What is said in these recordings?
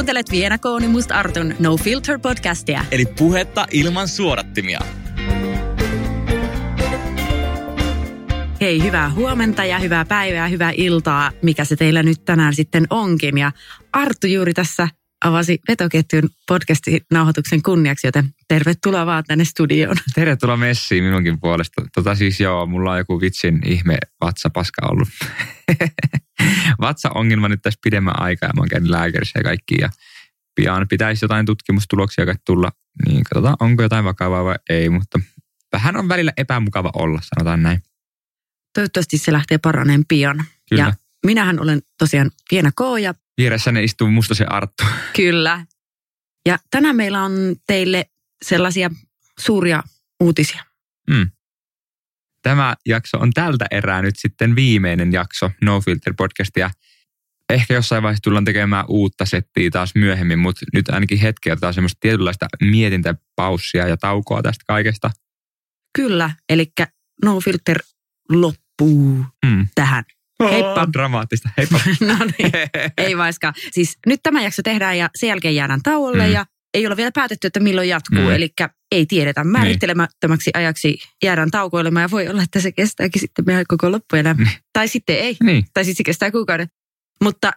Kuuntelet Viena Kooni Must Artun No Filter podcastia. Eli puhetta ilman suodattimia. Hei, hyvää huomenta ja hyvää päivää, hyvää iltaa, mikä se teillä nyt tänään sitten onkin. Ja Arttu juuri tässä avasi vetoketjun podcastin nauhoituksen kunniaksi, joten tervetuloa vaan tänne studioon. Tervetuloa messiin minunkin puolesta. Tota siis joo, mulla on joku vitsin ihme vatsapaska ollut. Vatsa-ongelma nyt tässä pidemmän aikaa ja mä oon käynyt lääkärissä ja kaikki. Ja pian pitäisi jotain tutkimustuloksia tulla, niin katsotaan onko jotain vakavaa vai ei, mutta vähän on välillä epämukava olla, sanotaan näin. Toivottavasti se lähtee paraneen pian. Kyllä. Ja minähän olen tosiaan Piena K ja Vieressäni istuu musta se Arttu. kyllä. Ja tänään meillä on teille sellaisia suuria uutisia. Mm. Tämä jakso on tältä erää nyt sitten viimeinen jakso No Filter podcastia. Ehkä jossain vaiheessa tullaan tekemään uutta settiä taas myöhemmin, mutta nyt ainakin hetki otetaan semmoista tietynlaista mietintäpaussia ja taukoa tästä kaikesta. Kyllä, eli No Filter loppuu Mm. tähän. Heippa. Dramaattista. Heippa. No niin, ei vaiska. Siis nyt tämä jakso tehdään ja sen jälkeen jäädään tauolle Mm. ja ei ole vielä päätetty, että milloin jatkuu. Mm. Eli ei tiedetä. Määrittelemättömäksi ajaksi jäädään taukoilemaan ja voi olla, että se kestääkin sitten meidän koko loppuelämä. Mm. Tai sitten ei. niin, Tai sitten se kestää kuukauden. Mutta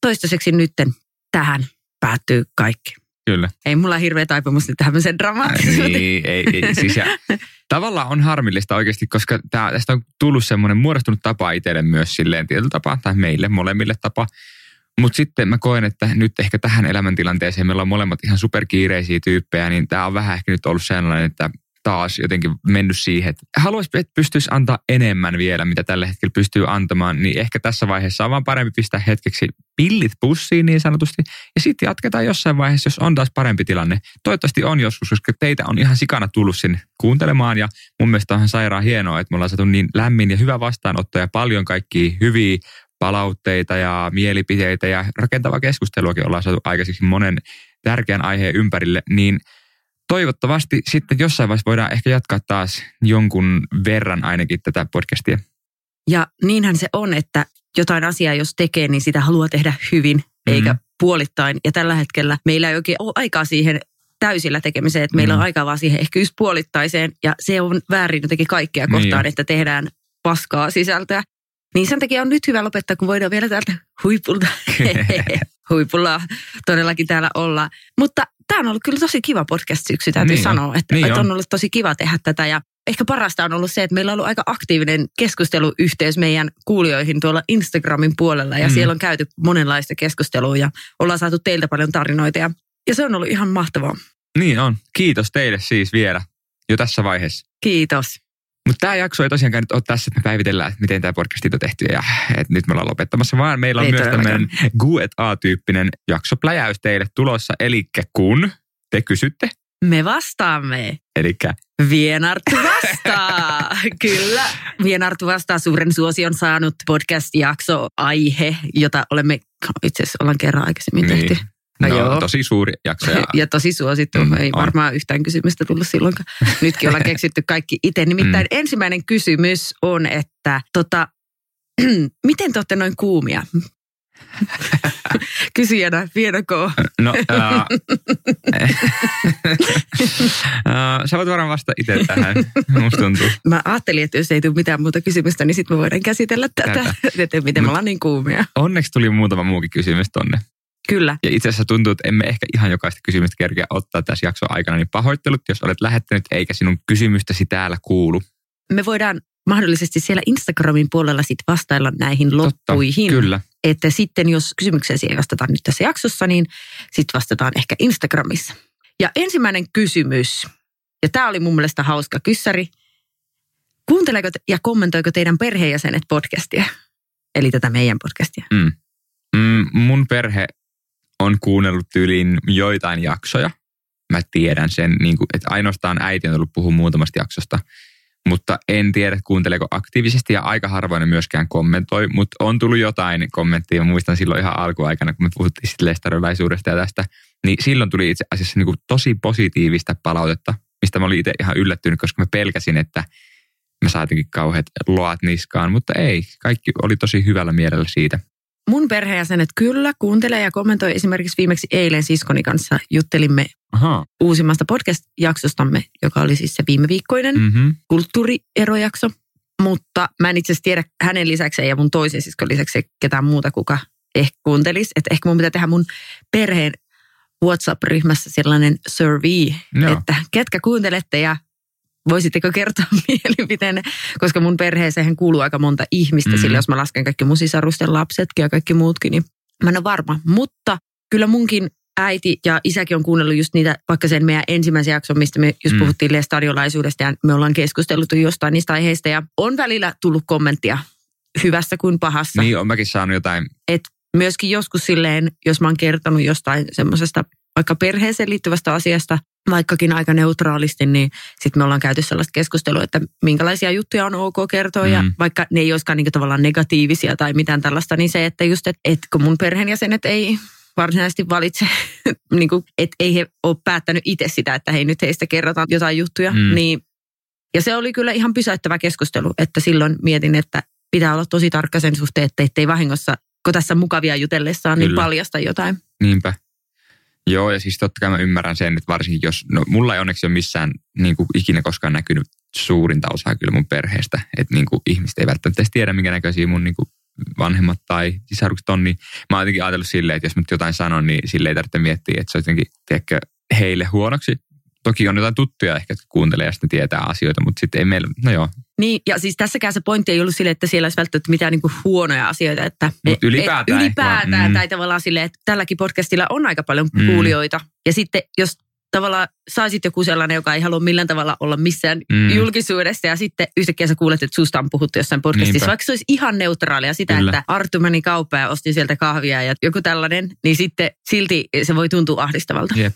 toistaiseksi nytten tähän päättyy kaikki. Kyllä. Ei mulla hirveä taipumus nyt tämmöiseen dramaattisuuteen. Niin, ei, ei, siis ja, tavallaan on harmillista oikeasti, koska tää, tästä on tullut semmoinen muodostunut tapa itselle myös silleen tietyllä tapaa, tai meille molemmille tapa. Mutta sitten mä koen, että nyt ehkä tähän elämäntilanteeseen meillä on molemmat ihan superkiireisiä tyyppejä, niin tämä on vähän ehkä nyt ollut sellainen, että taas jotenkin mennyt siihen, että haluaisi, että pystyisi antaa enemmän vielä, mitä tällä hetkellä pystyy antamaan, niin ehkä tässä vaiheessa on vaan parempi pistää hetkeksi pillit pussiin niin sanotusti, ja sitten jatketaan jossain vaiheessa, jos on taas parempi tilanne. Toivottavasti on joskus, koska teitä on ihan sikana tullut sinne kuuntelemaan, ja mun mielestä on ihan sairaan hienoa, että me ollaan saatu niin lämmin ja hyvä vastaanotto ja paljon kaikkia hyviä palautteita ja mielipiteitä ja rakentavaa keskusteluakin ollaan saatu aikaiseksi monen tärkeän aiheen ympärille, niin toivottavasti sitten jossain vaiheessa voidaan ehkä jatkaa taas jonkun verran ainakin tätä podcastia. Ja niinhän se on, että jotain asiaa jos tekee, niin sitä haluaa tehdä hyvin, eikä Mhm. puolittain. Ja tällä hetkellä meillä ei oikein ole aikaa siihen täysillä tekemiseen, että meillä on Mhm. aikaa vaan siihen ehkä just puolittaiseen. Ja se on väärin jotenkin kaikkea Niin kohtaan, on. että tehdään paskaa sisältöä. Niin sen takia on nyt hyvä lopettaa, kun voidaan vielä täältä huipulta. Huipulla todellakin täällä olla. Mutta tämä on ollut kyllä tosi kiva podcast-syksy, täytyy Niin sanoa. Että, Niin että on on. ollut tosi kiva tehdä tätä ja ehkä parasta on ollut se, että meillä on ollut aika aktiivinen keskusteluyhteys meidän kuulijoihin tuolla Instagramin puolella ja Mm. siellä on käyty monenlaista keskustelua ja ollaan saatu teiltä paljon tarinoita ja, ja se on ollut ihan mahtavaa. Niin on. Kiitos teille siis vielä jo tässä vaiheessa. Kiitos. Mutta tämä jakso ei tosiaankaan nyt ole tässä, että me päivitellään, että miten tämä podcastit on tehty ja että nyt me ollaan lopettamassa, vaan meillä on Ei myös tämmöinen Q&A-tyyppinen jaksopläjäys teille tulossa. Eli kun te kysytte, Me vastaamme. eli Vienartu vastaa. Kyllä. Vienartu vastaa suuren suosion saanut podcast-jakso aihe, jota olemme itse asiassa ollaan kerran aikaisemmin niin, tehty. No no, joo. tosi suuri jakso. Ja, Ja tosi suosittu. Mm, Ei on. varmaan yhtään kysymystä tullut silloinkaan. Nytkin ollaan keksitty kaikki itse. Nimittäin Mm. ensimmäinen kysymys on, että tota, miten te olette noin kuumia? Kysyjänä, vienoko? no, ää, sä voit varmaan vastata itse tähän, musta tuntuu. Mä ajattelin, että jos ei tule mitään muuta kysymystä, niin sitten me voidaan käsitellä tätä. Tätä. Että miten me ollaan niin kuumia. Onneksi tuli muutama muukin kysymys tonne. Kyllä. Ja itse asiassa tuntuu, että emme ehkä ihan jokaista kysymystä kerkeä ottaa tässä jakson aikana, niin pahoittelut, jos olet lähettänyt eikä sinun kysymystäsi täällä kuulu. Me voidaan mahdollisesti siellä Instagramin puolella sit vastailla näihin loppuihin. Kyllä. Että sitten jos kysymyksesi ei vastata nyt tässä jaksossa, niin sitten vastataan ehkä Instagramissa. Ja ensimmäinen kysymys, ja tämä oli mun mielestä hauska kyssäri. Kuunteleeko te- ja kommentoiko teidän perheenjäsenet podcastia? Eli tätä meidän podcastia. Mm. Mm, mun perhe on kuunnellut tyyliin joitain jaksoja. Mä tiedän sen, niin kuin, että ainoastaan äiti on tullut puhua muutamasta jaksosta. Mutta en tiedä, kuunteleeko aktiivisesti ja aika harvoin myöskään kommentoi. Mutta on tullut jotain kommenttia. Muistan silloin ihan alkuaikana, kun me puhuttiin sitten lestarilaisuudesta ja tästä. Niin silloin tuli itse asiassa niin kuin tosi positiivista palautetta, mistä mä olin itse ihan yllättynyt, koska mä pelkäsin, että mä saan jotenkin kauheat loat niskaan. Mutta ei, kaikki oli tosi hyvällä mielellä siitä. Mun perheenjäsenet kyllä kuuntelee ja kommentoi. Esimerkiksi viimeksi eilen siskoni kanssa juttelimme Aha. uusimmasta podcast-jaksostamme, joka oli siis se viime viikkoinen Mm-hmm. kulttuurierojakso. Mutta mä en itse asiassa tiedä hänen lisäksi ja mun toisen siskon lisäksi ketään muuta, kuka ehkä kuuntelisi. Että ehkä mun pitää tehdä mun perheen WhatsApp-ryhmässä sellainen survey, Joo. että ketkä kuuntelette ja voisitteko kertoa mielipiteenne, koska mun perheeseen kuuluu aika monta ihmistä, mm. sillä jos mä lasken kaikki mun sisarusten lapsetkin ja kaikki muutkin, niin mä en ole varma. Mutta kyllä munkin äiti ja isäkin on kuunnellut just niitä, vaikka sen meidän ensimmäisen jakson, mistä me just Mm. puhuttiin lestadiolaisuudesta ja me ollaan keskusteltu jostain niistä aiheista ja on välillä tullut kommenttia hyvässä kuin pahassa. Niin, on mäkin saanut jotain. Myöskin joskus silleen, jos mä oon kertonut jostain semmoisesta vaikka perheeseen liittyvästä asiasta, vaikkakin aika neutraalisti, niin sitten me ollaan käyty sellaista keskustelua, että minkälaisia juttuja on ok kertoa mm. ja vaikka ne ei olisikaan niinku tavallaan negatiivisia tai mitään tällaista, niin se, että just, että et kun mun perheenjäsenet ei varsinaisesti valitse, niin kuin, että ei he ole päättänyt itse sitä, että hei nyt heistä kerrotaan jotain juttuja, Mm. niin ja se oli kyllä ihan pysäyttävä keskustelu, että silloin mietin, että pitää olla tosi tarkka sen suhteen, että ettei vahingossa, kun tässä mukavia jutellessaan, niin paljasta jotain. Niinpä. Joo, ja siis totta kai mä ymmärrän sen, että varsinkin jos, no mulla ei onneksi ole missään niin kuin ikinä koskaan näkynyt suurinta osaa kyllä mun perheestä, että niin kuin ihmiset ei välttämättä edes tiedä, minkä näköisiä mun niin kuin vanhemmat tai sisarukset on, niin mä oon jotenkin ajatellut silleen, että jos mä jotain sanon, niin sille ei tarvitse miettiä, että se on jotenkin, tiedätkö, heille huonoksi. Toki on jotain tuttuja ehkä, jotka kuuntelee ja sitten tietää asioita, mutta sitten ei meillä, no joo, Niin, ja siis tässäkään se pointti ei ollut sille, että siellä olisi välttämättä mitään niin kuin huonoja asioita. Että Mut ylipäätään et, ehkä ylipäätään vaan, mm. tai tavallaan silleen, että tälläkin podcastilla on aika paljon Mm. kuulijoita. Ja sitten jos tavallaan saisit joku sellainen, joka ei halua millään tavalla olla missään Mm. mm. julkisuudessa ja sitten yhtäkkiä sä kuulet, että susta on puhuttu jossain podcastissa, Niinpä. vaikka se olisi ihan neutraalia sitä, Kyllä. että Arttu meni kauppaan ja osti sieltä kahvia ja joku tällainen, niin sitten silti se voi tuntua ahdistavalta. Jep.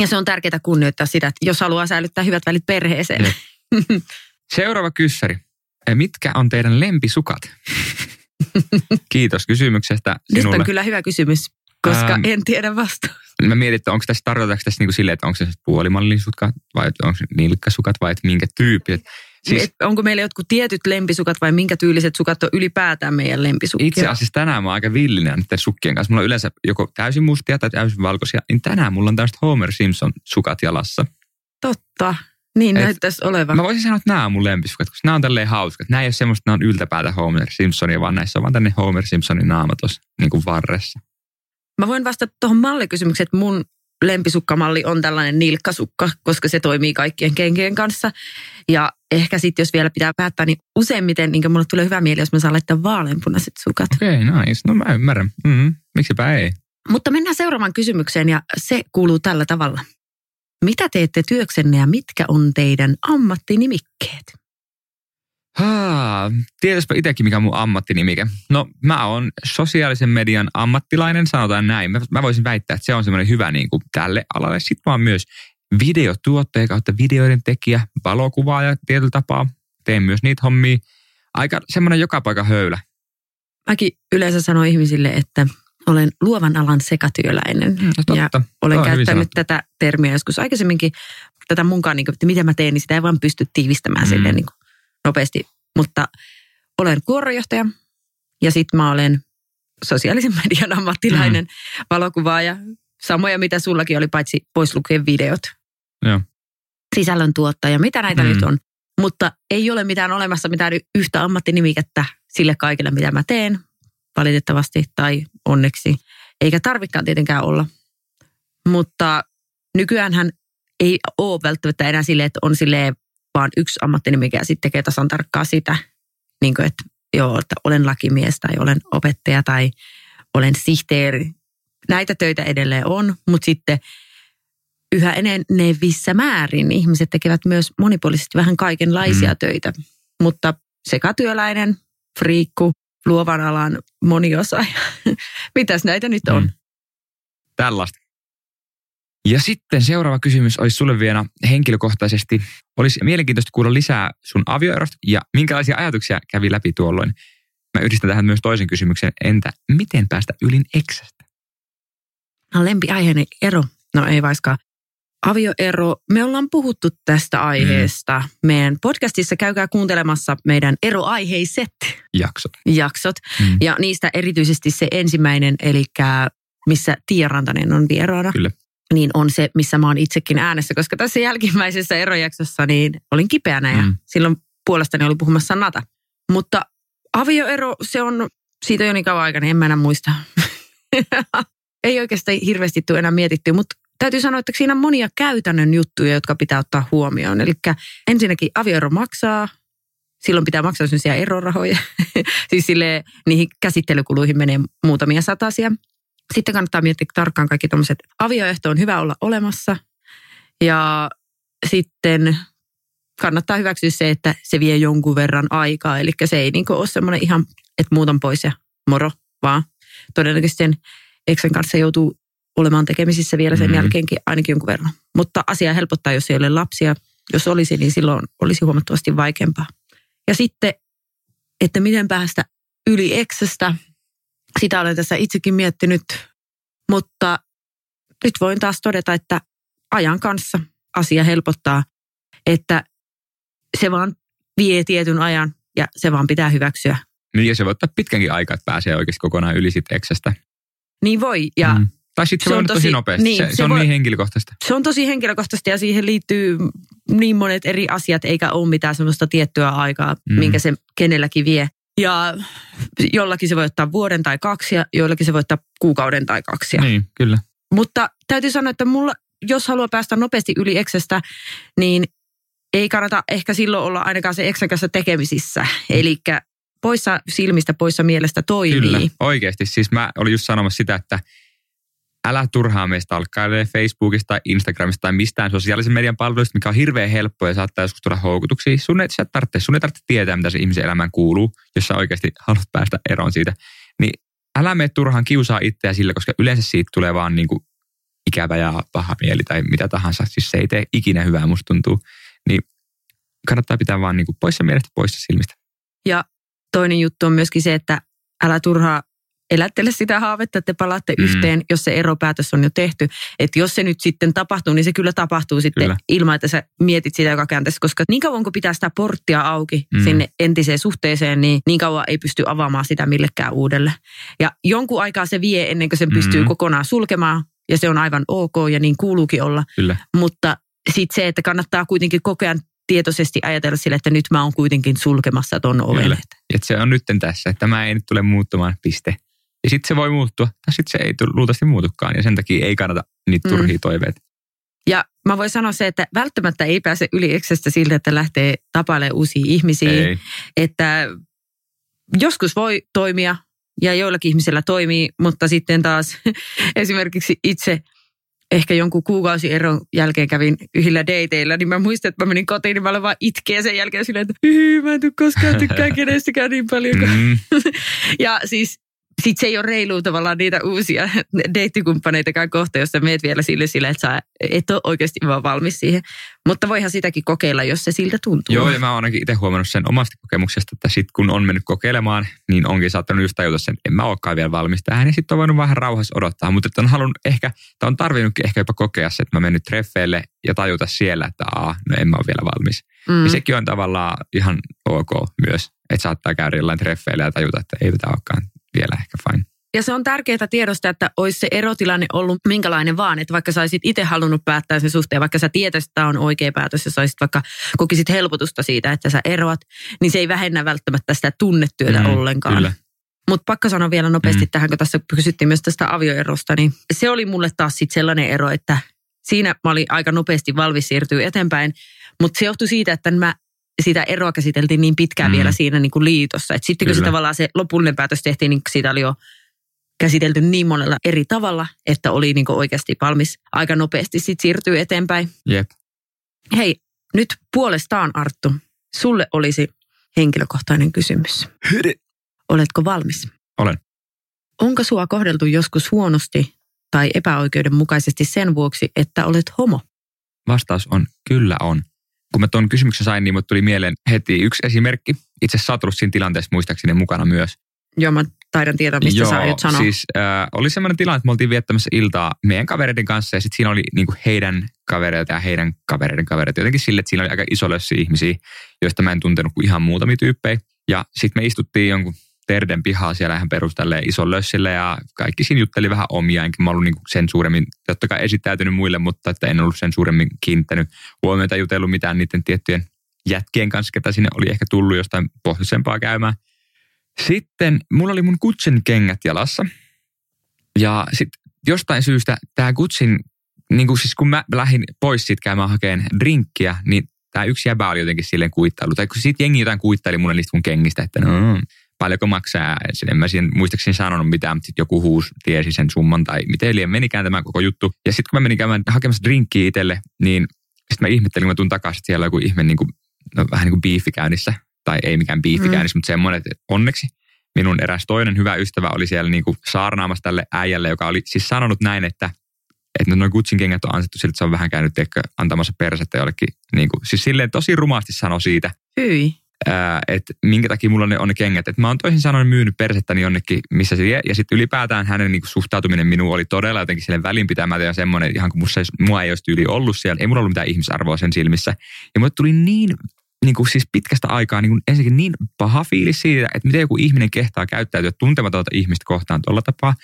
Ja se on tärkeää kunnioittaa sitä, että jos haluaa säilyttää hyvät välit perheeseen. Jep. Seuraava kyssäri. Mitkä on teidän lempisukat? Kiitos kysymyksestä Nyt sinulle. on kyllä hyvä kysymys, koska Ähm, en tiedä vastausta. Mä mietin, että onko tässä, tarkoitetaanko tässä niinku silleen, että onko se puolimallisukat vai onko se nilkkasukat vai että minkä tyyppiset. Siis Siis, onko meillä jotkut tietyt lempisukat vai minkä tyyliset sukat on ylipäätään meidän lempisukkia? itse asiassa tänään mä oon aika villinen niiden sukkien kanssa. Mulla on yleensä joko täysin mustia tai täysin valkoisia. Niin tänään mulla on tämmöiset Homer Simpson sukat jalassa. Totta. Niin Et- näyttäisi olevan. Mä voisin sanoa, että nämä on mun lempisukat, koska nämä on tälleen hauskat. Nämä ei ole semmoista, että nämä on yltäpäätä Homer Simpsonia, vaan näissä on vaan tänne Homer Simpsonin naama tuossa niin kuin varressa. Mä voin vastata tuohon mallikysymykseen, että mun lempisukkamalli on tällainen nilkkasukka, koska se toimii kaikkien kenkien kanssa. Ja ehkä sitten, jos vielä pitää päättää, niin useimmiten niin mulle tulee hyvä mieli, jos mä saan laittaa vaaleanpunaiset sukat. Okei, okay, nice. No mä ymmärrän. Mm-hmm. Miksipä ei? Mutta mennään seuraavaan kysymykseen ja se kuuluu tällä tavalla. Mitä teette työksenne ja mitkä on teidän ammattinimikkeet? Haa, tiedäspä itsekin, mikä on mun ammattinimike. No, mä oon sosiaalisen median ammattilainen, sanotaan näin. Mä, mä voisin väittää, että se on semmoinen hyvä niin kuin tälle alalle. Sitten mä oon myös videotuottaja kautta videoiden tekijä, valokuvaaja tietyllä tapaa. Teen myös niitä hommia. Aika semmoinen joka paikka höylä. Mäkin yleensä sanon ihmisille, että olen luovan alan sekatyöläinen. No, totta. Ja olen hyvin käyttänyt tätä termiä joskus aikaisemminkin. Tätä munkaan, niin kuin, että mitä mä teen, niin sitä ei vaan pysty tiivistämään Mm. mm. silleen niin kuin nopeasti. Mutta olen kuorojohtaja ja sitten mä olen sosiaalisen median ammattilainen, mm. valokuvaaja. Samoja, mitä sullakin oli, paitsi pois lukien videot. Joo. Sisällön tuottaja, mitä näitä Mm. mm. nyt on. Mutta ei ole mitään olemassa mitään yhtä ammattinimikettä sille kaikille, mitä mä teen, valitettavasti tai onneksi. Eikä tarvikaan tietenkään olla. Mutta nykyäänhän ei ole välttämättä enää silleen, että on silleen vaan yksi ammattinimike ja sitten tekee tasan tarkkaa sitä. Niin kuin, että joo, että olen lakimies tai olen opettaja tai olen sihteeri. Näitä töitä edelleen on, mutta sitten yhä enenevissä määrin ihmiset tekevät myös monipuolisesti vähän kaikenlaisia Mm. töitä. Mutta sekatyöläinen, friikku, luovan alan moniosaaja. Mitäs näitä nyt on? Mm. Tällaista. Ja sitten seuraava kysymys olisi sulle vielä henkilökohtaisesti. Olisi mielenkiintoista kuulla lisää sun avioerosta ja minkälaisia ajatuksia kävi läpi tuolloin. Mä yhdistän tähän myös toisen kysymyksen. Entä miten päästä ylin eksästä? No, lempiaiheeni ero. No ei vaiskaan. Avioero. Me ollaan puhuttu tästä aiheesta. Mm. Meidän podcastissa käykää kuuntelemassa meidän eroaiheiset Jaksot. jaksot. Mm. Ja niistä erityisesti se ensimmäinen, eli missä Tiia Rantanen on vieraana. Kyllä. Niin on se, missä mä oon itsekin äänessä, koska tässä jälkimmäisessä erojaksossa niin olin kipeänä ja Mm. silloin puolestani oli puhumassa Nata. Mutta avioero, se on siitä jo niin kauan aikana, en mä enää muista. Ei oikeastaan hirveästi tule enää mietittyä, mutta täytyy sanoa, että siinä on monia käytännön juttuja, jotka pitää ottaa huomioon. Eli ensinnäkin avioero maksaa, silloin pitää maksaa sellaisia erorahoja. siis sille niihin käsittelykuluihin menee muutamia satasia. Sitten kannattaa miettiä tarkkaan kaikki tuommoiset. Avioehto on hyvä olla olemassa. Ja sitten kannattaa hyväksyä se, että se vie jonkun verran aikaa. Eli se ei niinku ole semmoinen ihan, että muutan pois ja moro, vaan todennäköisesti sen eksen kanssa joutuu olemaan tekemisissä vielä sen Mhm. mm-hmm. jälkeenkin ainakin jonkun verran. Mutta asia helpottaa, jos ei ole lapsia. Jos olisi, niin silloin olisi huomattavasti vaikeampaa. Ja sitten, että miten päästä yli eksestä. Sitä olen tässä itsekin miettinyt, mutta nyt voin taas todeta, että ajan kanssa asia helpottaa, että se vaan vie tietyn ajan ja se vaan pitää hyväksyä. Niin ja se voi ottaa pitkänkin aikaa, että pääsee oikeasti kokonaan yli sit eksestä. Niin voi ja mm. Tai sitten se, se on tosi, tosi- nopeasti. niin, se, se, se on voi- niin henkilökohtaista. se on tosi henkilökohtaisesti ja siihen liittyy niin monet eri asiat, eikä ole mitään semmoista tiettyä aikaa, Mm. minkä se kenelläkin vie. Ja jollakin se voi ottaa vuoden tai kaksi ja joillakin se voi ottaa kuukauden tai kaksi. Niin, kyllä. Mutta täytyy sanoa, että mulla, jos haluaa päästä nopeasti yli eksestä, niin ei kannata ehkä silloin olla ainakaan se eksen kanssa tekemisissä. Eli poissa silmistä, poissa mielestä toimii. Kyllä, oikeasti. Siis mä olin just sanomassa sitä, että älä turhaa meistä alkailee Facebookista Instagramista tai mistään sosiaalisen median palveluista, mikä on hirveän helppoa ja saattaa joskus tulla houkutuksia. Sun ei, tarvitse, sun ei tarvitse tietää, mitä se ihmisen elämään kuuluu, jos sä oikeasti haluat päästä eroon siitä. Niin älä mene turhaan kiusaa itseä sillä, koska yleensä siitä tulee vaan niin kuin ikävä ja paha mieli tai mitä tahansa. Siis se ei tee ikinä hyvää, musta tuntuu. Niin kannattaa pitää vaan niin kuin poissa mielestä, poissa silmistä. Ja toinen juttu on myöskin se, että älä turhaa elättele sitä haavetta, että te palaatte Mm. yhteen, jos se eropäätös on jo tehty. Että jos se nyt sitten tapahtuu, niin se kyllä tapahtuu sitten Kyllä. ilman, että sä mietit sitä joka käänteessä. Koska niin kauan kun pitää sitä porttia auki Mm. sinne entiseen suhteeseen, niin niin kauan ei pysty avaamaan sitä millekään uudelle. Ja jonkun aikaa se vie ennen kuin sen pystyy Mm. kokonaan sulkemaan. Ja se on aivan ok ja niin kuuluukin olla. Kyllä. Mutta sitten se, että kannattaa kuitenkin koko ajan tietoisesti ajatella sille, että nyt mä oon kuitenkin sulkemassa ton oven. Kyllä. Että se on nytten tässä, että tämä ei nyt tule muuttumaan, piste. Ja sitten se voi muuttua, tai sitten se ei luultavasti muutukaan, ja sen takia ei kannata niitä Mm. turhia toiveita. Ja mä voin sanoa se, että välttämättä ei pääse yli eksestä siltä, että lähtee tapailemaan uusia ihmisiä. Ei. Että joskus voi toimia ja joillakin ihmisillä toimii, mutta sitten taas esimerkiksi itse ehkä jonkun kuukausi eron jälkeen kävin yhdillä dateilla, niin mä muistan, että mä menin kotiin, niin mä olin vaan itkeä sen jälkeen silleen, että "Hyy, mä en tule koskaan tykkää kenestäkään niin paljon. Mm, ja siis sit se ei ole reilu tavallaan niitä uusia deittikumppaneitakaan kohta, jos sä meet vielä sille sille, että sä et ole oikeasti vaan valmis siihen. Mutta voihan sitäkin kokeilla, jos se siltä tuntuu. joo, ja mä oon ainakin itse huomannut sen omasta kokemuksesta, että sit kun on mennyt kokeilemaan, niin onkin saattanut just tajuta sen, että en mä olekaan vielä valmis tähän, ja sitten on voinut vähän rauhassa odottaa. Mutta että on halunnut ehkä, tai on tarvinnutkin ehkä jopa kokea se, että mä menen nyt treffeille ja tajuta siellä, että aa, no en mä ole vielä valmis. Mm. Ja sekin on tavallaan ihan ok myös, että saattaa käydä jollain treffeillä ja tajuta, että ei tämä olekaan vielä ehkä fine. Ja se on tärkeää tiedostaa, että olisi se erotilanne ollut minkälainen vaan, että vaikka sä olisit itse halunnut päättää sen suhteen, vaikka sä tietäisit, että tämä on oikea päätös ja saisit vaikka kokisit helpotusta siitä, että sä eroat, niin se ei vähennä välttämättä sitä tunnetyötä Mm, ollenkaan. Kyllä. Mutta pakko sanoa vielä nopeasti mm. tähän, kun tässä kysyttiin myös tästä avioerosta, niin se oli mulle taas sitten sellainen ero, että siinä mä olin aika nopeasti valmis siirtyä eteenpäin, mutta se johtui siitä, että mä sitä eroa käsiteltiin niin pitkään Mm. vielä siinä niin kuin liitossa. Et sitten kun se tavallaan se lopullinen päätös tehtiin, niin siitä oli jo käsitelty niin monella eri tavalla, että oli niin kuin oikeasti valmis aika nopeasti sitten siirtyä eteenpäin. Jep. Hei, nyt puolestaan Arttu, sulle olisi henkilökohtainen kysymys. Oletko valmis? Olen. Onko sua kohdeltu joskus huonosti tai epäoikeudenmukaisesti sen vuoksi, että olet homo? Vastaus on kyllä on. Kun mä tuon kysymyksen sain, niin mut tuli mieleen heti yksi esimerkki. Itse asiassa sä siinä tilanteessa muistaakseni mukana myös. Joo, mä taidan tietää, mistä Joo, sä aiot sanoa. siis äh, oli semmoinen tilanne, että me oltiin viettämässä iltaa meidän kavereiden kanssa ja sitten siinä oli niinku heidän kavereita ja heidän kavereiden kavereita. Jotenkin sille, että siinä oli aika iso lössi ihmisiä, joista mä en tuntenut kuin ihan muutamia tyyppejä. Ja sitten me istuttiin jonkun Terden pihaa siellä ihan perustalle ison lössille ja kaikki siinä jutteli vähän omia, enkä mä ollut niinku sen suuremmin, totta kai esittäytynyt muille, mutta että en ollut sen suuremmin kiinnittänyt huomiota jutellut mitään niiden tiettyjen jätkien kanssa, ketä sinne oli ehkä tullut jostain pohjoisempaa käymään. Sitten mulla oli mun Gutsin kengät jalassa. Ja sitten jostain syystä tämä Gutsin, niin kuin siis kun mä lähdin pois siitä käymään hakemaan drinkkiä, niin tämä yksi jäbä oli jotenkin silleen kuittailu. Tai kun siitä jengi jotain kuittaili mulle niistä mun kengistä, että no, paljonko maksaa. En mä siihen muistaakseni sanonut mitään, mutta sitten joku huus tiesi sen summan tai miten liian menikään tämä koko juttu. Ja sitten kun mä menin käymään hakemassa drinkkiä itselle, niin sitten mä ihmettelin, kun mä tuun takaisin, että siellä on joku ihme niin kuin, no, vähän niin kuin biifi käynnissä. Tai ei mikään biifi käynnissä, mm. mutta semmoinen, että onneksi minun eräs toinen hyvä ystävä oli siellä niin kuin saarnaamassa tälle äijälle, joka oli siis sanonut näin, että että noin Gutsin kengät on ansattu siltä, että se on vähän käynyt antamassa persettä jollekin. Niin kuin, siis silleen tosi rumasti sanoi siitä, Hyi. Että minkä takia mulla ne on ne kengät. Että mä oon toisin sanoen myynyt persettäni jonnekin, missä se vie. Ja sitten ylipäätään hänen niin kuin, suhtautuminen minuun oli todella jotenkin sille välinpitämätön ja semmoinen, ihan kuin musta, mua ei olisi tyyli ollut siellä. Ei mulla ollut mitään ihmisarvoa sen silmissä. Ja mulle tuli niin niin kuin siis pitkästä aikaa niin kuin ensinnäkin niin paha fiilis siitä, että miten joku ihminen kehtaa käyttäytyä tuntematonta ihmistä kohtaan tuolla tapaa.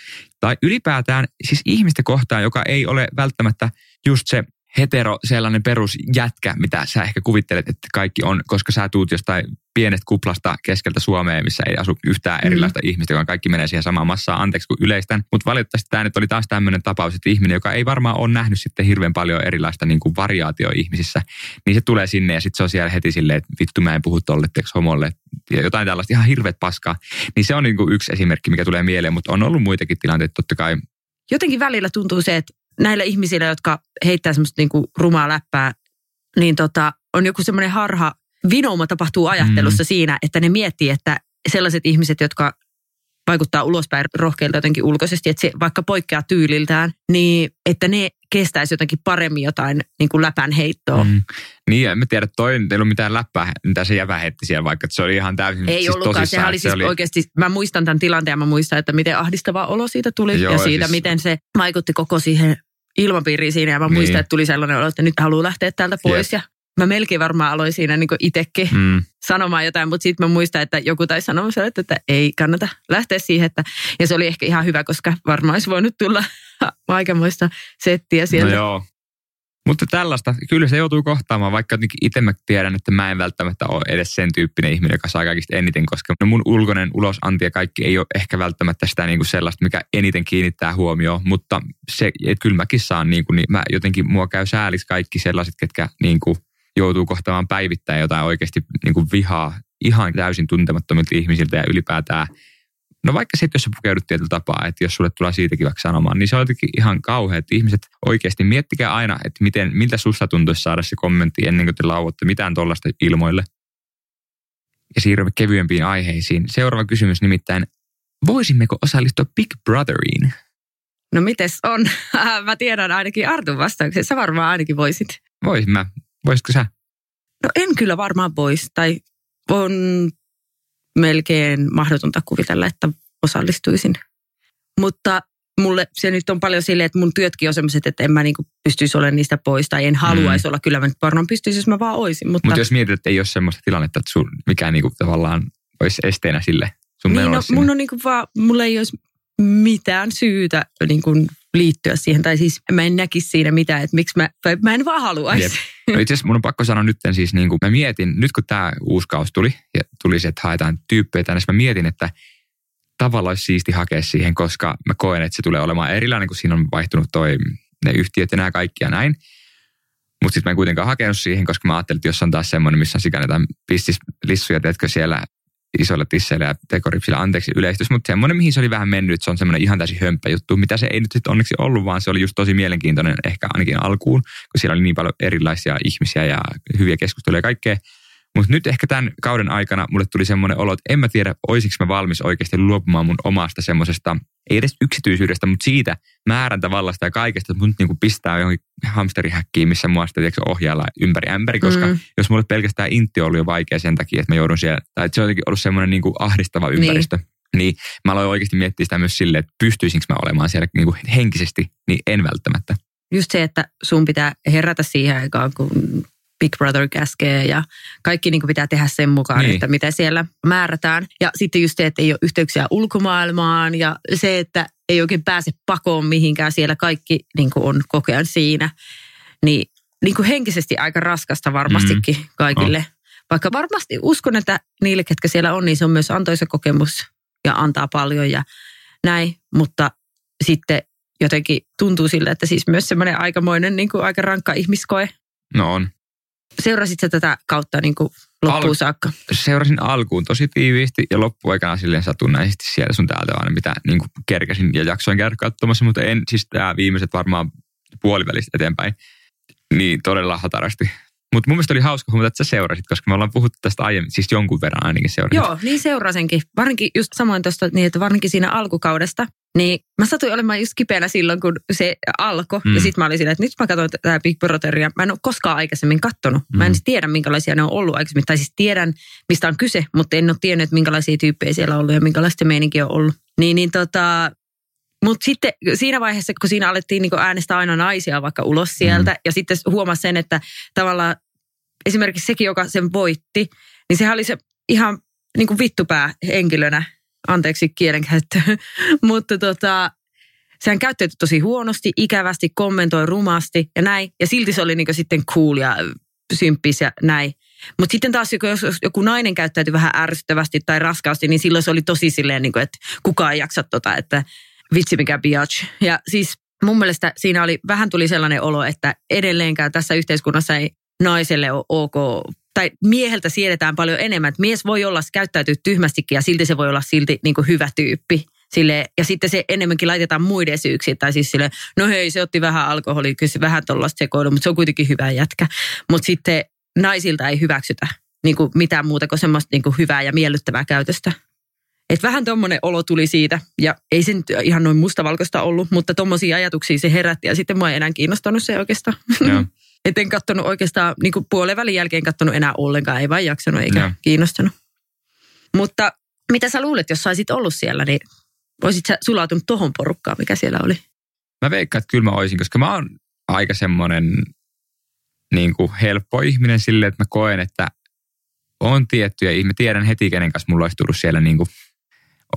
Tai ylipäätään siis ihmistä kohtaan, joka ei ole välttämättä just se hetero sellainen perusjätkä, mitä sä ehkä kuvittelet, että kaikki on, koska sä tuut jostain pienestä kuplasta keskeltä Suomea, missä ei asu yhtään erilaista mm. ihmistä, joka kaikki menee siihen samaan massaan, anteeksi kun yleistän. Mutta valitettavasti tämä nyt oli taas tämmöinen tapaus, että ihminen, joka ei varmaan ole nähnyt sitten hirveän paljon erilaista niin kuin variaatio ihmisissä, niin se tulee sinne ja sitten se on siellä heti silleen, että vittu mä en puhu tolle, homolle, ja jotain tällaista ihan hirveät paskaa. Niin se on niin kuin yksi esimerkki, mikä tulee mieleen, mutta on ollut muitakin tilanteita totta kai. Jotenkin välillä tuntuu se, että näillä ihmisillä, jotka heittää semmoista niinku rumaa läppää, niin tota, on joku semmoinen harha, vinouma tapahtuu ajattelussa mm. siinä, että ne miettii, että sellaiset ihmiset, jotka vaikuttaa ulospäin rohkeilta jotenkin ulkoisesti, että se vaikka poikkeaa tyyliltään, niin että ne kestäisi jotenkin paremmin jotain niin kuin läpän heittoa. Mm. Niin, en mä tiedä, toi ei ollut mitään läppää, mitä se jävä heitti siellä, vaikka se oli ihan täysin Ei siis ollutkaan, sehän oli se siis oli... oikeasti, mä muistan tämän tilanteen, mä muistan, että miten ahdistava olo siitä tuli Joo, ja siitä, siis... miten se vaikutti koko siihen ilmapiiriin siinä. Ja mä muistan, niin. että tuli sellainen olo, että nyt haluaa lähteä täältä pois Jep. ja mä melkein varmaan aloin siinä niin itsekin mm. sanomaan jotain, mutta sitten mä muistan, että joku taisi sanoa että, että ei kannata lähteä siihen. Että, ja se oli ehkä ihan hyvä, koska varmaan olisi voinut tulla aikamoista settiä sieltä. No joo. Mutta tällaista, kyllä se joutuu kohtaamaan, vaikka itse mä tiedän, että mä en välttämättä ole edes sen tyyppinen ihminen, joka saa kaikista eniten, koska mun ulkoinen ulosanti ja kaikki ei ole ehkä välttämättä sitä niin kuin sellaista, mikä eniten kiinnittää huomioon, mutta se, että kyllä mäkin saan, niin, kuin, niin mä jotenkin, mua käy sääliksi kaikki sellaiset, ketkä niin kuin, joutuu kohtaamaan päivittäin jotain oikeasti niin kuin vihaa ihan täysin tuntemattomilta ihmisiltä ja ylipäätään No vaikka sitten, jos sä pukeudut tietyllä tapaa, että jos sulle tulee siitäkin vaikka sanomaan, niin se on jotenkin ihan kauhea, että ihmiset oikeasti miettikää aina, että miten, miltä susta tuntuisi saada se kommentti ennen kuin te lauatte mitään tuollaista ilmoille. Ja siirrymme kevyempiin aiheisiin. Seuraava kysymys nimittäin, voisimmeko osallistua Big Brotheriin? No mites on? mä tiedän ainakin Artun vastauksen. Sä varmaan ainakin voisit. Voisin mä. Voisitko sä? No en kyllä varmaan voisi. Tai on melkein mahdotonta kuvitella, että osallistuisin. Mutta mulle se nyt on paljon silleen, että mun työtkin on sellaiset, että en mä niinku pystyisi olemaan niistä pois tai en haluaisi mm. olla. Kyllä mä nyt varmaan pystyisin, jos mä vaan oisin. Mutta Mut jos mietit, että ei ole semmoista tilannetta, että sun mikään niinku tavallaan olisi esteenä sille sun niin, no, mun on niinku vaan, mulla ei olisi mitään syytä niin kuin liittyä siihen. Tai siis mä en näkisi siinä mitään, että miksi mä, tai mä en vaan haluaisi. No itse asiassa mun on pakko sanoa nyt siis, niin kuin mä mietin, nyt kun tämä uusi kausi tuli ja tuli se, että haetaan tyyppejä tänne, mä mietin, että tavallaan olisi siisti hakea siihen, koska mä koen, että se tulee olemaan erilainen, kun siinä on vaihtunut toi, ne yhtiöt ja nämä kaikki ja näin. Mutta sitten mä en kuitenkaan hakenut siihen, koska mä ajattelin, että jos on taas semmoinen, missä on sikana jotain pistislissuja, teetkö siellä isolla tisseillä ja tekoripsillä anteeksi yleistys, mutta semmoinen, mihin se oli vähän mennyt, se on semmoinen ihan täysin hömppä juttu, mitä se ei nyt sitten onneksi ollut, vaan se oli just tosi mielenkiintoinen ehkä ainakin alkuun, kun siellä oli niin paljon erilaisia ihmisiä ja hyviä keskusteluja ja kaikkea. Mutta nyt ehkä tämän kauden aikana mulle tuli semmoinen olo, että en mä tiedä, olisiko mä valmis oikeasti luopumaan mun omasta semmoisesta, ei edes yksityisyydestä, mutta siitä määräntävallasta ja kaikesta, että mun niinku pistää johonkin hamsterihäkkiin, missä mua sitten ohjailla ympäri ämpäri, koska mm. jos mulle pelkästään intti ollut jo vaikea sen takia, että mä joudun siellä, tai että se on jotenkin ollut semmoinen niinku ahdistava niin. ympäristö. Niin. Niin mä aloin oikeasti miettiä sitä myös silleen, että pystyisinkö mä olemaan siellä niin kuin henkisesti, niin en välttämättä. Just se, että sun pitää herätä siihen aikaan, kun Big Brother käskee ja kaikki niin pitää tehdä sen mukaan, Niin. että mitä siellä määrätään. Ja sitten just se, että ei ole yhteyksiä ulkomaailmaan ja se, että ei oikein pääse pakoon mihinkään siellä. Kaikki niin on koko ajan siinä. Niin, niin kuin henkisesti aika raskasta varmastikin mm. kaikille. Vaikka varmasti uskon, että niille, ketkä siellä on, niin se on myös antoisa kokemus ja antaa paljon ja näin. Mutta sitten jotenkin tuntuu sille, että siis myös semmoinen aikamoinen niin kuin aika rankka ihmiskoe. No on. Seurasit sä tätä kautta niin kuin loppuun Al- saakka? Seurasin alkuun tosi tiiviisti ja loppuaikana silleen satunnaisesti siellä sun täältä aina mitä niin kuin kerkäsin ja jaksoin käydä katsomassa, mutta en siis tämä viimeiset varmaan puolivälistä eteenpäin. Niin todella hatarasti. Mutta mun mielestä oli hauska huomata, että sä seurasit, koska me ollaan puhuttu tästä aiemmin, siis jonkun verran ainakin seurasin. Joo, niin seurasinkin. Varsinkin just samoin tuosta, niin että varsinkin siinä alkukaudesta. Niin mä satuin olemaan just kipeänä silloin, kun se alkoi. Mm. Ja sitten mä olin silleen, että nyt mä katson tätä Big Brotheria. Mä en ole koskaan aikaisemmin kattonut. Mm. Mä en siis tiedä, minkälaisia ne on ollut aikaisemmin. Tai siis tiedän, mistä on kyse, mutta en ole tiennyt, että minkälaisia tyyppejä siellä on ollut ja minkälaista meininki on ollut. Niin, niin tota, mutta sitten siinä vaiheessa, kun siinä alettiin niin äänestää aina naisia vaikka ulos sieltä, mm. ja sitten huomasi sen, että tavallaan esimerkiksi sekin, joka sen voitti, niin sehän oli se ihan niin kuin vittupää henkilönä, anteeksi kielenkäyttö, mutta tota, sehän käyttäytyi tosi huonosti, ikävästi, kommentoi rumasti ja näin, ja silti se oli niin kuin sitten cool ja symppis ja näin. Mutta sitten taas, jos joku nainen käyttäytyi vähän ärsyttävästi tai raskaasti, niin silloin se oli tosi silleen, niin kuin, että kukaan ei jaksa tota, että vitsi mikä biatch. Ja siis mun mielestä siinä oli, vähän tuli sellainen olo, että edelleenkään tässä yhteiskunnassa ei naiselle ole ok, tai mieheltä siedetään paljon enemmän. Että mies voi olla, käyttäytyy tyhmästikin ja silti se voi olla silti niin kuin hyvä tyyppi. Sille, ja sitten se enemmänkin laitetaan muiden syyksi. Tai siis sille, no hei, se otti vähän alkoholia, kyllä se vähän tuollaista sekoilu, mutta se on kuitenkin hyvä jätkä. Mutta sitten naisilta ei hyväksytä niin kuin mitään muuta kuin semmoista niin kuin hyvää ja miellyttävää käytöstä. Et vähän tuommoinen olo tuli siitä, ja ei se nyt ihan noin mustavalkoista ollut, mutta tuommoisia ajatuksia se herätti, ja sitten mua ei enää kiinnostanut se oikeastaan. Joo. Et en kattonut oikeastaan, niin kuin puolen välin jälkeen kattonut enää ollenkaan, ei vaan jaksanut eikä Joo. kiinnostanut. Mutta mitä sä luulet, jos sä olisit ollut siellä, niin olisit sä sulautunut tohon porukkaan, mikä siellä oli? Mä veikkaan, että kyllä mä olisin, koska mä oon aika semmoinen niin kuin helppo ihminen silleen, että mä koen, että on tiettyjä ihmisiä. Mä tiedän heti, kenen kanssa mulla olisi tullut siellä niin kuin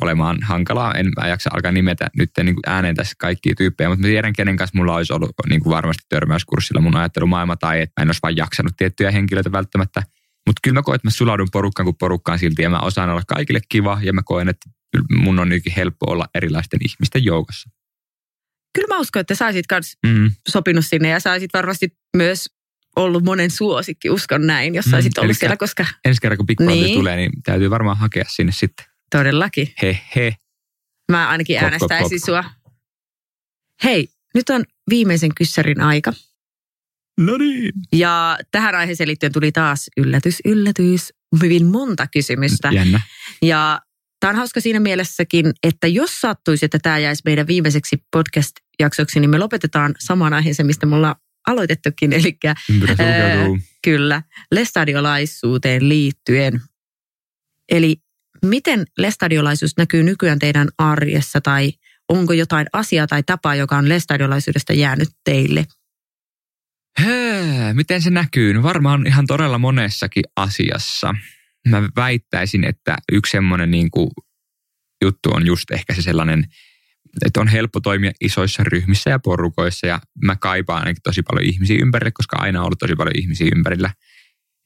olemaan hankalaa. En mä jaksa alkaa nimetä nyt niin kuin ääneen tässä kaikkia tyyppejä, mutta mä tiedän, kenen kanssa mulla olisi ollut niin kuin varmasti törmäyskurssilla mun ajattelumaailma tai että mä en olisi vaan jaksanut tiettyjä henkilöitä välttämättä. Mutta kyllä mä koen, että mä sulaudun porukkaan kuin porukkaan silti ja mä osaan olla kaikille kiva ja mä koen, että mun on nytkin helppo olla erilaisten ihmisten joukossa. Kyllä mä uskon, että sä olisit kans Mm. sopinut sinne ja sä olisit varmasti myös ollut monen suosikki, uskon näin, jos sä Mm, olisit ollut elikkä- siellä, koska ensi kerran kun Big Brother Niin. tulee, niin täytyy varmaan hakea sinne sitten. Todellakin. He he. Mä ainakin Kok, kok, äänestäisin kok. sua. Hei, nyt on viimeisen kyssärin aika. No niin. Ja tähän aiheeseen liittyen tuli taas yllätys, yllätys, hyvin monta kysymystä. Jännä. Ja tämä on hauska siinä mielessäkin, että jos sattuisi, että tämä jäisi meidän viimeiseksi podcast-jaksoksi, niin me lopetetaan samaan aiheeseen, mistä me ollaan aloitettukin, eli sulkeutuu. kyllä lestadiolaisuuteen liittyen. Eli miten lestadiolaisuus näkyy nykyään teidän arjessa tai onko jotain asiaa tai tapaa, joka on lestadiolaisuudesta jäänyt teille? Höö, miten se näkyy? No varmaan ihan todella monessakin asiassa. Mä väittäisin, että yksi semmoinen niin juttu on just ehkä se sellainen, että on helppo toimia isoissa ryhmissä ja porukoissa ja mä kaipaan ainakin tosi paljon ihmisiä ympärille, koska aina on ollut tosi paljon ihmisiä ympärillä.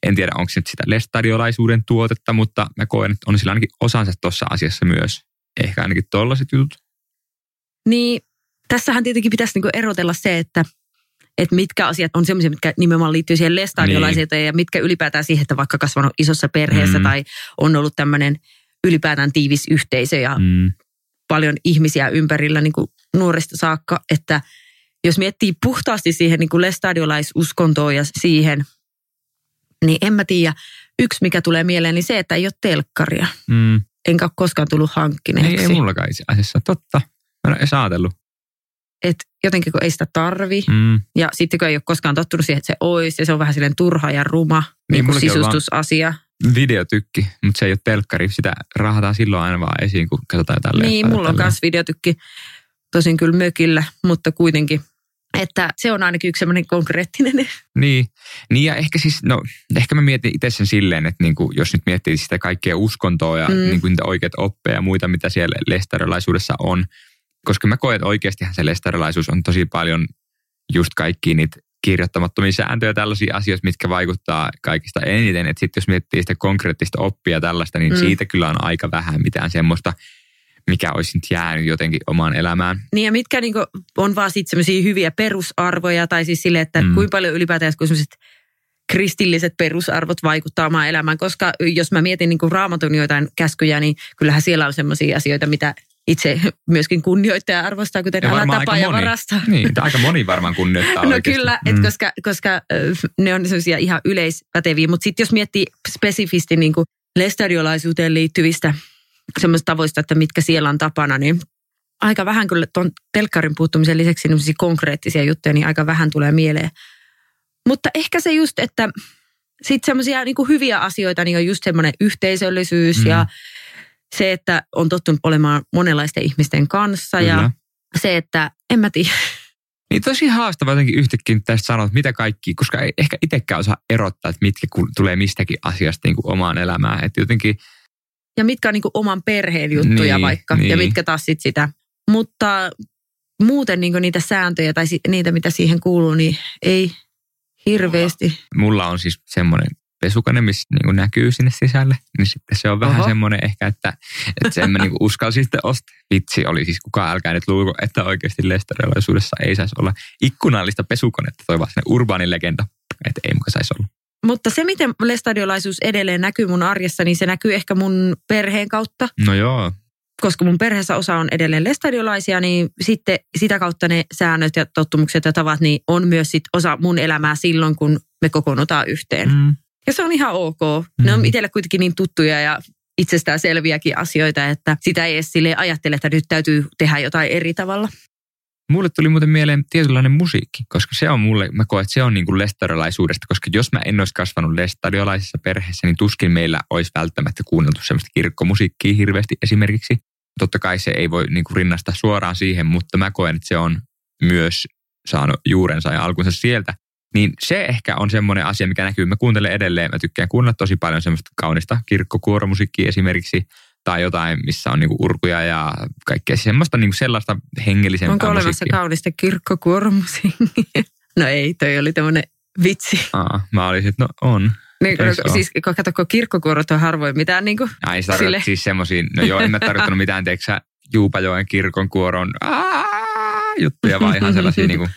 En tiedä, onko se nyt sitä lestadiolaisuuden tuotetta, mutta mä koen, että on sillä ainakin osansa tuossa asiassa myös. Ehkä ainakin tollaiset jutut. Niin tässähän tietenkin pitäisi niinku erotella se, että, että mitkä asiat on sellaisia, mitkä nimenomaan liittyy siihen lestadiolaisuuteen ja mitkä ylipäätään siihen, että vaikka kasvanut isossa perheessä Mm. tai on ollut tämmöinen ylipäätään tiivis yhteisö ja Mm. paljon ihmisiä ympärillä niin kuin nuorista saakka, että jos miettii puhtaasti siihen niin kuin lestadiolaisuskontoon ja siihen, niin en mä tiedä. Yksi, mikä tulee mieleen, niin se, että ei ole telkkaria. Mm. Enkä ole koskaan tullut hankkineeksi. Ei, ei mullakaan itse asiassa. Totta. Mä en edes ajatellut. Et jotenkin kun ei sitä tarvi. Mm. Ja sitten kun ei ole koskaan tottunut siihen, että se olisi, ja se on vähän silleen turha ja ruma niin, niin sisustusasia. videotykki, mutta se ei ole telkkari. Sitä rahataan silloin aina vaan esiin, kun katsotaan jotain Niin, mulla on myös videotykki, tosin kyllä mökillä, mutta kuitenkin. Että se on ainakin yksi semmoinen konkreettinen. Niin. niin, ja ehkä siis, no ehkä mä mietin itse sen silleen, että niinku, jos nyt miettii sitä kaikkea uskontoa ja Mm. niinku niitä oikeita oppeja ja muita, mitä siellä lestarilaisuudessa on. Koska mä koen, että oikeastihan se lestarilaisuus on tosi paljon just kaikki niitä kirjoittamattomia sääntöjä tällaisia asioita, mitkä vaikuttaa kaikista eniten. Että sitten jos miettii sitä konkreettista oppia tällaista, niin mm. siitä kyllä on aika vähän mitään semmoista, mikä olisi nyt jäänyt jotenkin omaan elämään. Niin ja mitkä niinku on vaan sitten semmoisia hyviä perusarvoja, tai siis sille, että mm. Mm. kuinka paljon ylipäätään kun semmoiset kristilliset perusarvot vaikuttaa omaan elämään. Koska jos mä mietin niinku raamatun joitain käskyjä, niin kyllähän siellä on semmoisia asioita, mitä itse myöskin kunnioittaa ja arvostaa, kuten Ja älä varmaan tapaa aika ja moni. varasta. Niin, aika moni varmaan kunnioittaa No oikeasti. kyllä, et koska, koska ne on sellaisia ihan yleispäteviä. Mutta sitten jos miettii spesifisti niin kuin lestadiolaisuuteen liittyvistä semmoista tavoista, että mitkä siellä on tapana, niin aika vähän kyllä tuon telkkarin puuttumisen lisäksi konkreettisia juttuja, niin aika vähän tulee mieleen. Mutta ehkä se just, että sitten semmoisia niin hyviä asioita, niin on just semmoinen yhteisöllisyys mm. Ja se, että on tottunut olemaan monenlaisten ihmisten kanssa ja Kyllä. se, että en mä tiedä, Niin tosi haastava jotenkin yhtäkkiä tästä sanoa, että mitä kaikki, koska ei ehkä itsekään osaa erottaa, että mitkä tulee mistäkin asiasta niin kuin omaan elämään. Että jotenkin, ja mitkä on niin kuin oman perheen juttuja Niin, vaikka, ja niin. mitkä taas sit sitä. Mutta muuten niin kuin niitä sääntöjä tai niitä, mitä siihen kuuluu, niin ei hirveästi. mulla on siis semmoinen pesukone, missä niin kuin näkyy sinne sisälle, niin sitten se on vähän Oho. Semmoinen ehkä, että, että sen mä niin uskalsin sitten ostaa. Vitsi oli siis, kukaan älkää nyt luuko, että oikeasti lestarilaisuudessa ei saisi olla ikkunallista pesukonetta, toi vaan sinne urbaani legenda, että ei muka saisi olla. Mutta se, miten lestadiolaisuus edelleen näkyy mun arjessa, niin se näkyy ehkä mun perheen kautta. No joo, Koska mun perheessä osa on edelleen lestadiolaisia, niin sitten sitä kautta ne säännöt ja tottumukset ja tavat, niin on myös sit osa mun elämää silloin, kun me kokoonnutaan yhteen. mm. Ja se on ihan ok. Ne on Mm. itselle kuitenkin niin tuttuja ja itsestään selviäkin asioita, että sitä ei edes ajattele, että nyt täytyy tehdä jotain eri tavalla. Mulle tuli muuten mieleen tietynlainen musiikki, koska se on mulle, mä koen, että se on niin kuin lestarilaisuudesta, koska jos mä en olisi kasvanut lestadiolaisessa perheessä, niin tuskin meillä olisi välttämättä kuunneltu semmoista kirkkomusiikkia hirveästi esimerkiksi. Totta kai se ei voi niin kuin rinnastaa suoraan siihen, mutta mä koen, että se on myös saanut juurensa ja alkunsa sieltä. Niin se ehkä on semmoinen asia, mikä näkyy. Mä kuuntelen edelleen, mä tykkään kuunnella tosi paljon semmoista kaunista kirkkokuoromusiikkia esimerkiksi, tai jotain, missä on niinku urkuja ja kaikkea semmoista niinku sellaista hengellisempää Onko olemassa musiikkia. kaunista kirkkokuoromusiikkia? No ei, toi oli tämmöinen vitsi. Aa, mä olisin, että no on. Niin, oo? siis kun kato, kun kirkkokuorot on harvoin mitään niin kuin, Ai tarkoittaa Sille- siis semmoisia, no joo, en mä tarkoittanut mitään, teetkö sä Juupajoen kirkon kuoron aa, juttuja, vaan ihan sellaisia niinku,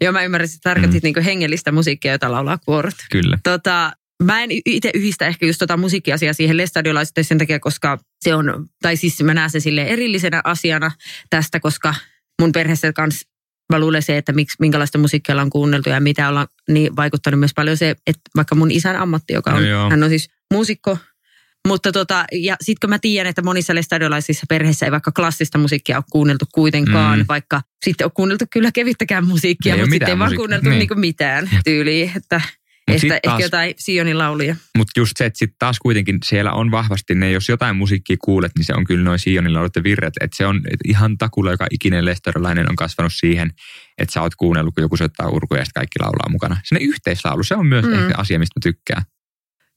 joo mä ymmärrän, että tarkoitit Mm. niin hengellistä musiikkia, jota laulaa kuorot. kyllä. Tota, mä en itse yhdistä ehkä just tota musiikkiasiaa siihen lestadiolaisuuteen sen takia, koska se on, tai siis mä näen sen sille erillisenä asiana tästä, koska mun perheessä kanssa mä luulen se, että miksi, minkälaista musiikkia on kuunneltu ja mitä ollaan, niin vaikuttanut myös paljon se, että vaikka mun isän ammatti, joka on, No joo. hän on siis muusikko, mutta tota, ja sitten kun mä tiedän, että monissa lestadiolaisissa perheissä ei vaikka klassista musiikkia ole kuunneltu kuitenkaan, Mm. vaikka sitten on kuunneltu kyllä kevyttäkään musiikkia, Ei mutta sitten ei vaan kuunneltu niin. niinku mitään tyyliä, että Mut Ehkä, sit ehkä taas- jotain Sionin lauluja. Mutta just se, että sitten taas kuitenkin siellä on vahvasti ne, jos jotain musiikkia kuulet, niin se on kyllä noin Sionilla olette virret. Että se on et ihan takulla, joka ikinen lesterilainen on kasvanut siihen, että sä oot kuunnellut, kun joku soittaa urkuja ja kaikki laulaa mukana. Se yhteislaulu, se on myös Mm. ehkä asia, mistä mä tykkään.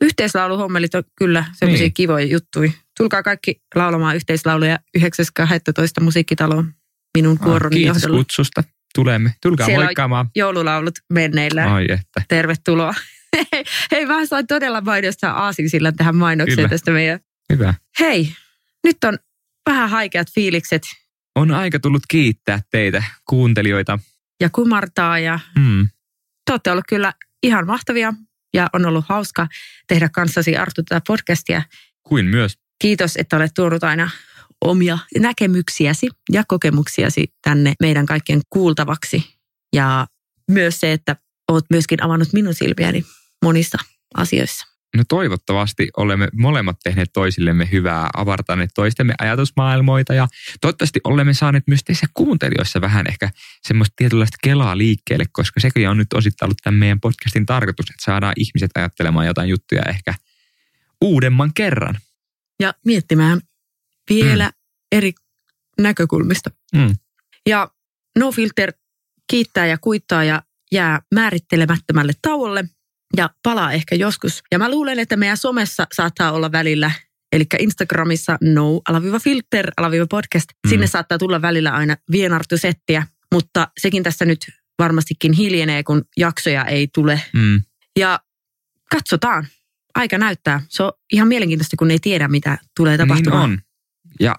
Yhteislauluhommelit on kyllä sellaisia Niin. kivoja juttuja. Tulkaa kaikki laulamaan yhteislauluja 9.12. musiikkitaloon minun Ah, kuoroni Kiitos johdolla. kutsusta. Tulemme. Tulkaa Siellä on- moikkaamaan. Joululaulut menneillä. Ai että. Tervetuloa. Hei, mä sain todella mainostaa aasinsillan tähän mainokseen Kyllä. tästä meidän. Hyvä. Hei, nyt on vähän haikeat fiilikset On aika tullut kiittää teitä, kuuntelijoita. ja kumartaa ja Hmm. te olette ollut kyllä ihan mahtavia ja on ollut hauska tehdä kanssasi Artu tätä podcastia. Kuin myös. Kiitos, että olet tuonut aina omia näkemyksiäsi ja kokemuksiasi tänne meidän kaikkien kuultavaksi. Ja myös se, että olet myöskin avannut minun silmiäni monissa asioissa. No toivottavasti olemme molemmat tehneet toisillemme hyvää, avartaneet toistemme ajatusmaailmoita ja toivottavasti olemme saaneet myös teissä kuuntelijoissa vähän ehkä semmoista tietynlaista kelaa liikkeelle, koska sekin on nyt osittain ollut tämän meidän podcastin tarkoitus, että saadaan ihmiset ajattelemaan jotain juttuja ehkä uudemman kerran. Ja miettimään vielä eri näkökulmista. Mm. Ja No Filter kiittää ja kuittaa ja jää määrittelemättömälle tauolle ja palaa ehkä joskus. Ja mä luulen, että meidän somessa saattaa olla välillä, eli Instagramissa no alaviiva filter alaviiva podcast. Mm. Sinne saattaa tulla välillä aina vienartusettiä, mutta sekin tässä nyt varmastikin hiljenee, kun jaksoja ei tule. Mm. Ja katsotaan. Aika näyttää. Se on ihan mielenkiintoista, kun ei tiedä, mitä tulee Niin tapahtumaan. on. Ja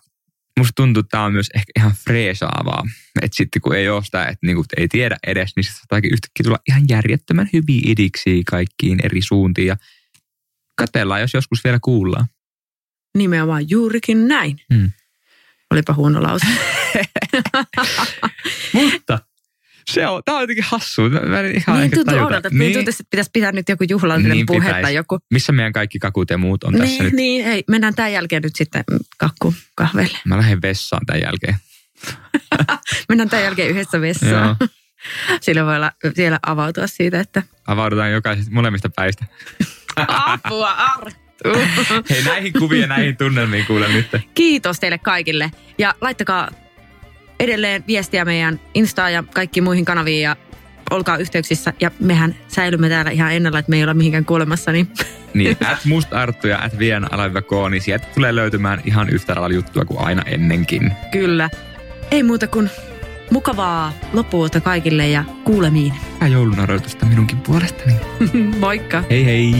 musta tuntuu, että tämä on myös ehkä ihan freesaavaa. Että sitten kun ei ole sitä, että niinku ei tiedä edes, niin se saataakin yhtäkkiä tulla ihan järjettömän hyviä idiksi kaikkiin eri suuntiin. Ja katellaan, jos joskus vielä kuullaan. Nimenomaan juurikin näin. Mm. Olipa huono lause. Mutta se on, tämä on jotenkin hassua. Mä en ihan niin tuntuu oudolta. Niin. tuntuu, että pitäisi pitää nyt joku juhlallinen Niin puhe pitäisi. tai joku. Missä meidän kaikki kakut ja muut on tässä Niin, nyt? niin, ei. Mennään tämän jälkeen nyt sitten kakku kahvelle. Mä lähden vessaan tämän jälkeen. Mennään tämän jälkeen yhdessä vessaan. Joo. Sillä voi olla siellä avautua siitä, että Avaudutaan jokaisesta molemmista päistä. apua Arttu. Hei näihin kuviin ja näihin tunnelmiin kuule nyt. Kiitos teille kaikille. Ja laittakaa edelleen viestiä meidän Instaan ja kaikkiin muihin kanaviin ja olkaa yhteyksissä. Ja mehän säilymme täällä ihan ennalla, että me ei olla mihinkään kuolemassa. Niin Niin, at mustarttu ja at vien alaviva K, niin sieltä tulee löytymään ihan yhtä lailla juttua kuin aina ennenkin. kyllä. Ei muuta kuin mukavaa loppuvuotta kaikille ja kuulemiin. Hyvää joulun odotusta minunkin puolestani. Moikka! Hei hei!